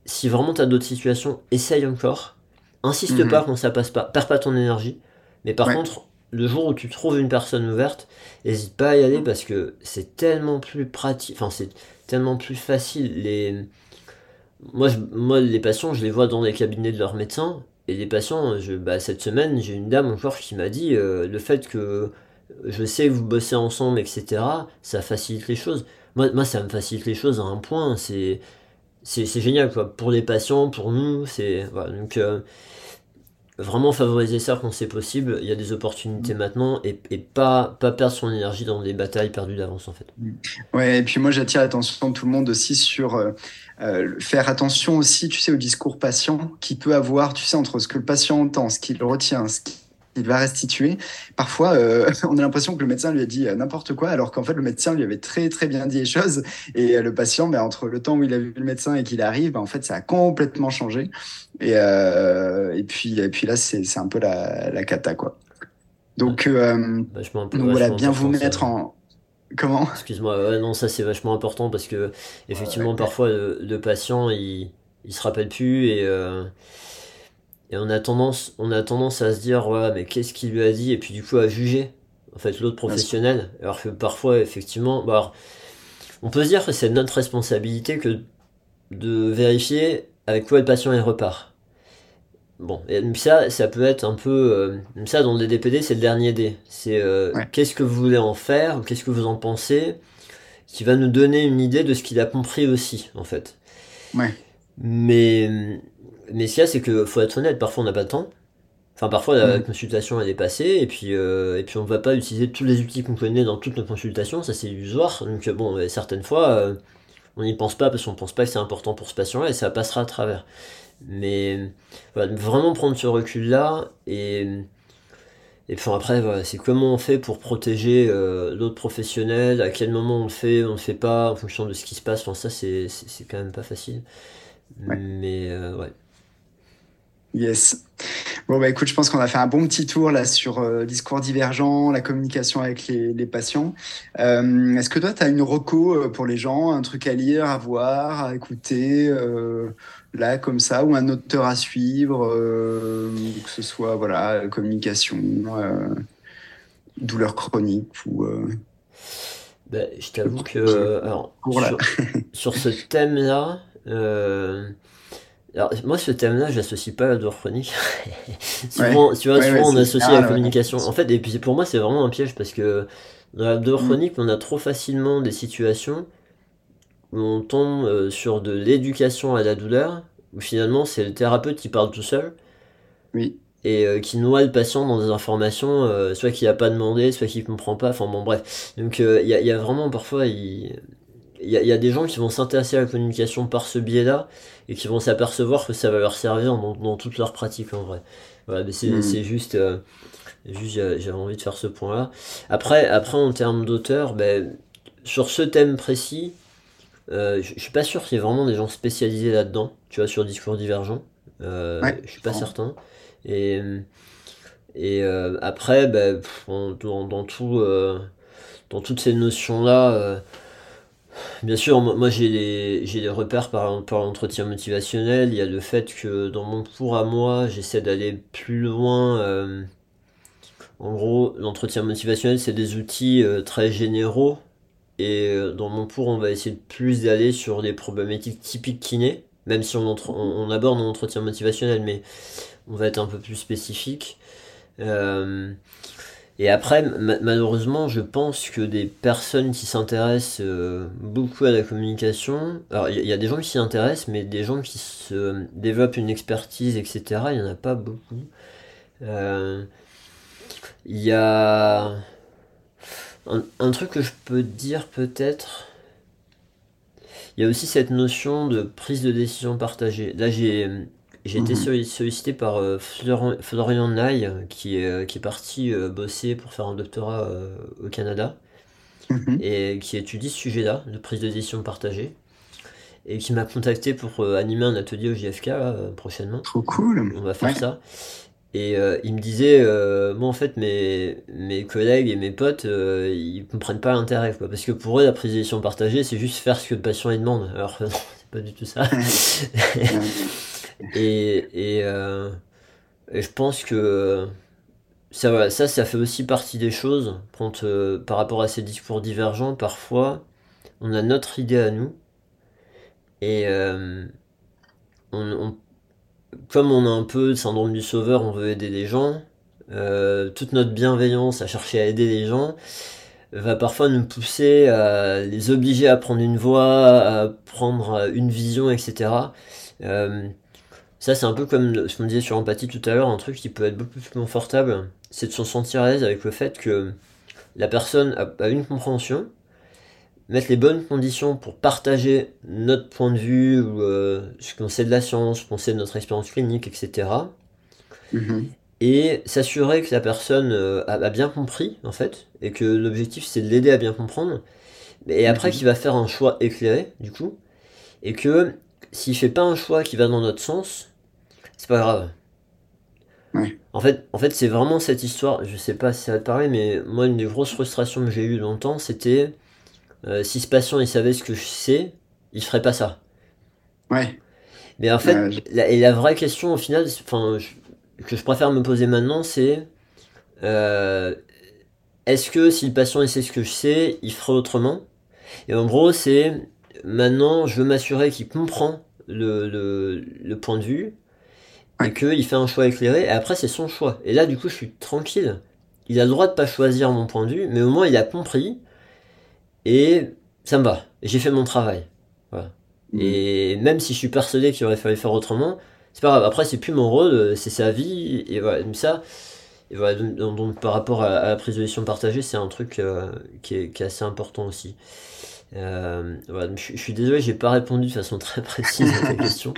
si vraiment tu as d'autres situations, essaye encore. Insiste mmh. pas quand ça passe pas. Perds pas ton énergie mais par ouais. contre, le jour où tu trouves une personne ouverte, n'hésite pas à y aller parce que c'est tellement plus pratique, enfin c'est tellement plus facile. Les... Moi, moi, les patients, je les vois dans les cabinets de leurs médecins. Et les patients, je, bah, cette semaine, j'ai une dame encore qui m'a dit euh, le fait que je sais que vous bossez ensemble, etc., ça facilite les choses. Moi, moi ça me facilite les choses à un point. C'est, c'est, génial, quoi. Pour les patients, pour nous, c'est. Voilà, donc, euh, vraiment favoriser ça quand c'est possible. Il y a des opportunités maintenant et, et, pas, pas perdre son énergie dans des batailles perdues d'avance en fait. Ouais, et puis moi j'attire l'attention de tout le monde aussi sur euh, euh, faire attention aussi, tu sais, au discours patient qui peut avoir, tu sais, entre ce que le patient entend, ce qu'il retient, ce qu'il va restituer. Parfois, euh, on a l'impression que le médecin lui a dit n'importe quoi, alors qu'en fait, le médecin lui avait très, très bien dit les choses. Et le patient, ben, entre le temps où il a vu le médecin et qu'il arrive, ben, en fait, ça a complètement changé. Et, euh, et, puis, et puis là, c'est un peu la, la cata, quoi. Donc, euh, donc voilà, bien vous mettre en Comment? Excuse-moi, non, ça c'est vachement important parce que effectivement parfois le, patient il, il se rappelle plus et, euh, et on a tendance on a tendance à se dire ouais mais qu'est-ce qu'il lui a dit? Et puis du coup à juger en fait l'autre professionnel alors que parfois effectivement bah, on peut se dire que c'est notre responsabilité que de vérifier avec quoi le patient il repart Bon, et ça, ça peut être un peu. Euh, ça, dans le DDPD, c'est le dernier dé. C'est euh, qu'est-ce que vous voulez en faire, ou qu'est-ce que vous en pensez, qui va nous donner une idée de ce qu'il a compris aussi, en fait. Ouais. Mais, mais ce qu'il y a, c'est que faut être honnête, parfois on n'a pas de temps. Enfin, parfois la mm. consultation elle est passée, et puis, euh, et puis on va pas utiliser tous les outils qu'on connaît dans toutes nos consultations, ça c'est illusoire. Donc, bon, certaines fois, on n'y pense pas parce qu'on pense pas que c'est important pour ce patient-là, et ça passera à travers. Mais vraiment prendre ce recul-là et, et puis après, voilà, c'est comment on fait pour protéger euh, l'autre professionnel, à quel moment on le fait, on ne le fait pas, en fonction de ce qui se passe. Enfin, ça, c'est quand même pas facile. Mais euh, ouais. Yes. Bon, bah écoute, je pense qu'on a fait un bon petit tour là sur euh, discours divergent, la communication avec les, les patients. Euh, Est-ce que toi, tu as une reco euh, pour les gens, un truc à lire, à voir, à écouter, euh, là, comme ça, ou un auteur à suivre, que ce soit, voilà, communication, douleur chronique ou. Bah, je t'avoue que alors, sur, sur, ce thème-là, alors, moi, ce thème-là, je l'associe pas à la douleur chronique. souvent, tu vois, souvent on associe la communication. En fait, et puis pour moi, c'est vraiment un piège parce que dans la douleur mm. chronique, on a trop facilement des situations où on tombe euh, sur de l'éducation à la douleur, où finalement, c'est le thérapeute qui parle tout seul. Oui. Et euh, qui noie le patient dans des informations, euh, soit qu'il a pas demandé, soit qu'il comprend pas. Enfin bon, bref. Donc, il y a, y, a, vraiment parfois. Il y, a des gens qui vont s'intéresser à la communication par ce biais-là et qui vont s'apercevoir que ça va leur servir dans, dans toute leur pratique en vrai. Voilà, mais c'est juste, euh, juste j'avais envie de faire ce point-là. Après, après, en termes d'auteur, ben, sur ce thème précis, euh, je suis pas sûr qu'il y ait vraiment des gens spécialisés là-dedans, tu vois, sur discours divergent. Euh, je suis pas certain. Et, et euh, après, ben, dans, dans, tout, euh, dans toutes ces notions-là, Bien sûr, moi j'ai des, j'ai des repères par, l'entretien motivationnel. Il y a le fait que dans mon cours à moi, j'essaie d'aller plus loin. Euh, en gros, l'entretien motivationnel, c'est des outils euh, très généraux. Et euh, dans mon cours, on va essayer de plus d'aller sur des problématiques typiques kiné, même si on, on, aborde un entretien motivationnel, mais on va être un peu plus spécifique. Et après, malheureusement, je pense que des personnes qui s'intéressent euh, beaucoup à la communication, alors il y, a des gens qui s'y intéressent, mais des gens qui se développent une expertise, etc., il n'y en a pas beaucoup. Euh, il y a un, un, truc que je peux dire peut-être. Il y a aussi cette notion de prise de décision partagée. Là, j'ai j'ai été mhm. sollicité par euh, Florian, qui est, euh, qui est parti euh, bosser pour faire un doctorat au Canada, mhm. et qui étudie ce sujet-là, de prise de décision partagée, et qui m'a contacté pour animer un atelier au JFK prochainement. Trop cool On va faire ça. Et il me disait, moi en fait, mes, mes collègues et mes potes, ils comprennent pas l'intérêt, quoi. Parce que pour eux, la prise de décision partagée, c'est juste faire ce que le patient lui demande. Alors non, c'est pas du tout ça. Et, et, euh, et, je pense que ça, ça, ça fait aussi partie des choses. Quand, par rapport à ces discours divergents, parfois, on a notre idée à nous. Et on, comme on a un peu le syndrome du sauveur, on veut aider les gens. toute notre bienveillance à chercher à aider les gens va parfois nous pousser à les obliger à prendre une voie, à prendre une vision, etc. Euh, ça, c'est un peu comme ce qu'on disait sur empathie tout à l'heure, un truc qui peut être beaucoup plus confortable, c'est de se sentir à l'aise avec le fait que la personne a, une compréhension, mettre les bonnes conditions pour partager notre point de vue, ou euh, ce qu'on sait de la science, ce qu'on sait de notre expérience clinique, etc et s'assurer que la personne euh, a, bien compris en fait et que l'objectif c'est de l'aider à bien comprendre. Et après mhm. qu'il va faire un choix éclairé du coup et que s'il fait pas un choix qui va dans notre sens c'est pas grave. En fait en fait c'est vraiment cette histoire je sais pas si ça va te parler mais moi une des grosses frustrations que j'ai eu longtemps c'était euh, si ce patient il savait ce que je sais il ferait pas ça. Ouais. Mais en fait la, et la vraie question au final enfin que je préfère me poser maintenant, c'est euh, est-ce que si le patient sait ce que je sais, il ferait autrement? Et en gros, c'est maintenant, je veux m'assurer qu'il comprend le, le, point de vue et qu'il fait un choix éclairé, et après, c'est son choix. Et là, du coup, je suis tranquille. Il a le droit de pas choisir mon point de vue, mais au moins, il a compris et ça me va. J'ai fait mon travail. Voilà. Mmh. Et même si je suis persuadé qu'il aurait fallu faire autrement, c'est pas grave. Après, c'est plus mon rôle, c'est sa vie, et voilà, ça. Et voilà, donc, par rapport à, la prise de décision partagée, c'est un truc euh, qui, est, qui, est, assez important aussi. Euh, voilà, je, suis désolé, j'ai pas répondu de façon très précise à ta question.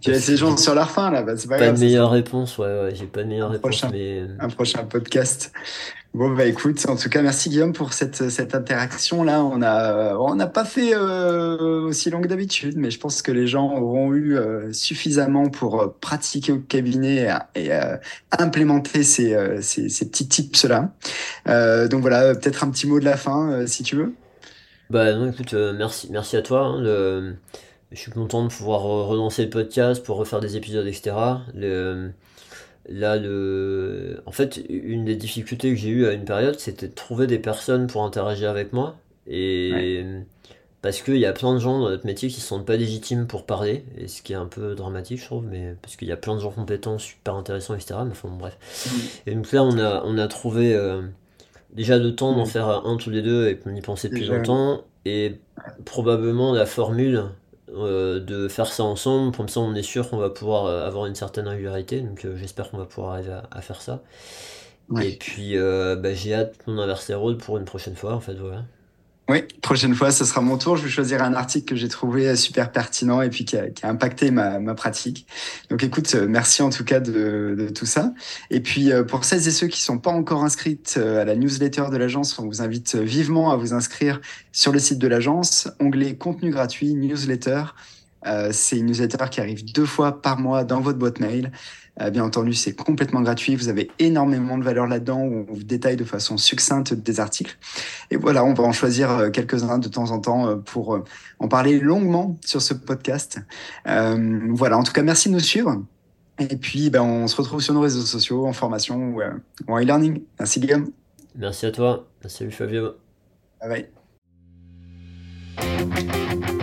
tu as ces gens sur leur fin là, bah, c'est pas, pas de meilleure réponse, ouais, ouais j'ai pas de meilleure réponse. mais... Un prochain podcast. Bon, bah écoute, en tout cas, merci Guillaume pour cette, cette interaction-là. On n'a on n'a pas fait euh, aussi long que d'habitude, mais je pense que les gens auront eu euh, suffisamment pour euh, pratiquer au cabinet et, implémenter ces, ces, ces, petits tips-là. donc voilà, peut-être un petit mot de la fin, si tu veux. Bah non, écoute, merci, merci à toi. Hein, je suis content de pouvoir relancer le podcast pour refaire des épisodes, etc. Le Là, le... en fait, une des difficultés que j'ai eues à une période, c'était de trouver des personnes pour interagir avec moi. Et parce qu'il y a plein de gens dans notre métier qui ne se sentent pas légitimes pour parler, et ce qui est un peu dramatique, je trouve, mais parce qu'il y a plein de gens compétents, super intéressants, etc. Mais enfin, bref. Mm. Et donc là, on a, on a trouvé euh, déjà le temps d'en mm. faire un tous les deux et qu'on y pensait depuis longtemps, et probablement la formule euh, de faire ça ensemble, comme ça on est sûr qu'on va pouvoir euh, avoir une certaine régularité, donc euh, j'espère qu'on va pouvoir arriver à, faire ça. Et puis bah, j'ai hâte qu'on inverse les rôles pour une prochaine fois en fait, voilà. Oui, prochaine fois, ce sera mon tour. Je vais choisir un article que j'ai trouvé super pertinent et puis qui a, qui a impacté ma, ma, pratique. Donc écoute, euh, merci en tout cas de, de, tout ça. Et puis euh, pour celles et ceux qui sont pas encore inscrits euh, à la newsletter de l'agence, on vous invite vivement à vous inscrire sur le site de l'agence, onglet contenu gratuit, newsletter. Euh, c'est une newsletter qui arrive deux fois par mois dans votre boîte mail. Euh, bien entendu, c'est complètement gratuit. Vous avez énormément de valeur là-dedans où on vous détaille de façon succincte des articles. Et voilà, on va en choisir euh, quelques-uns de temps en temps euh, pour en parler longuement sur ce podcast. voilà, en tout cas, merci de nous suivre. Et puis, ben, on se retrouve sur nos réseaux sociaux, en formation ou en e-learning. Merci Guillaume. Merci à toi. Salut Fabio. Bye bye.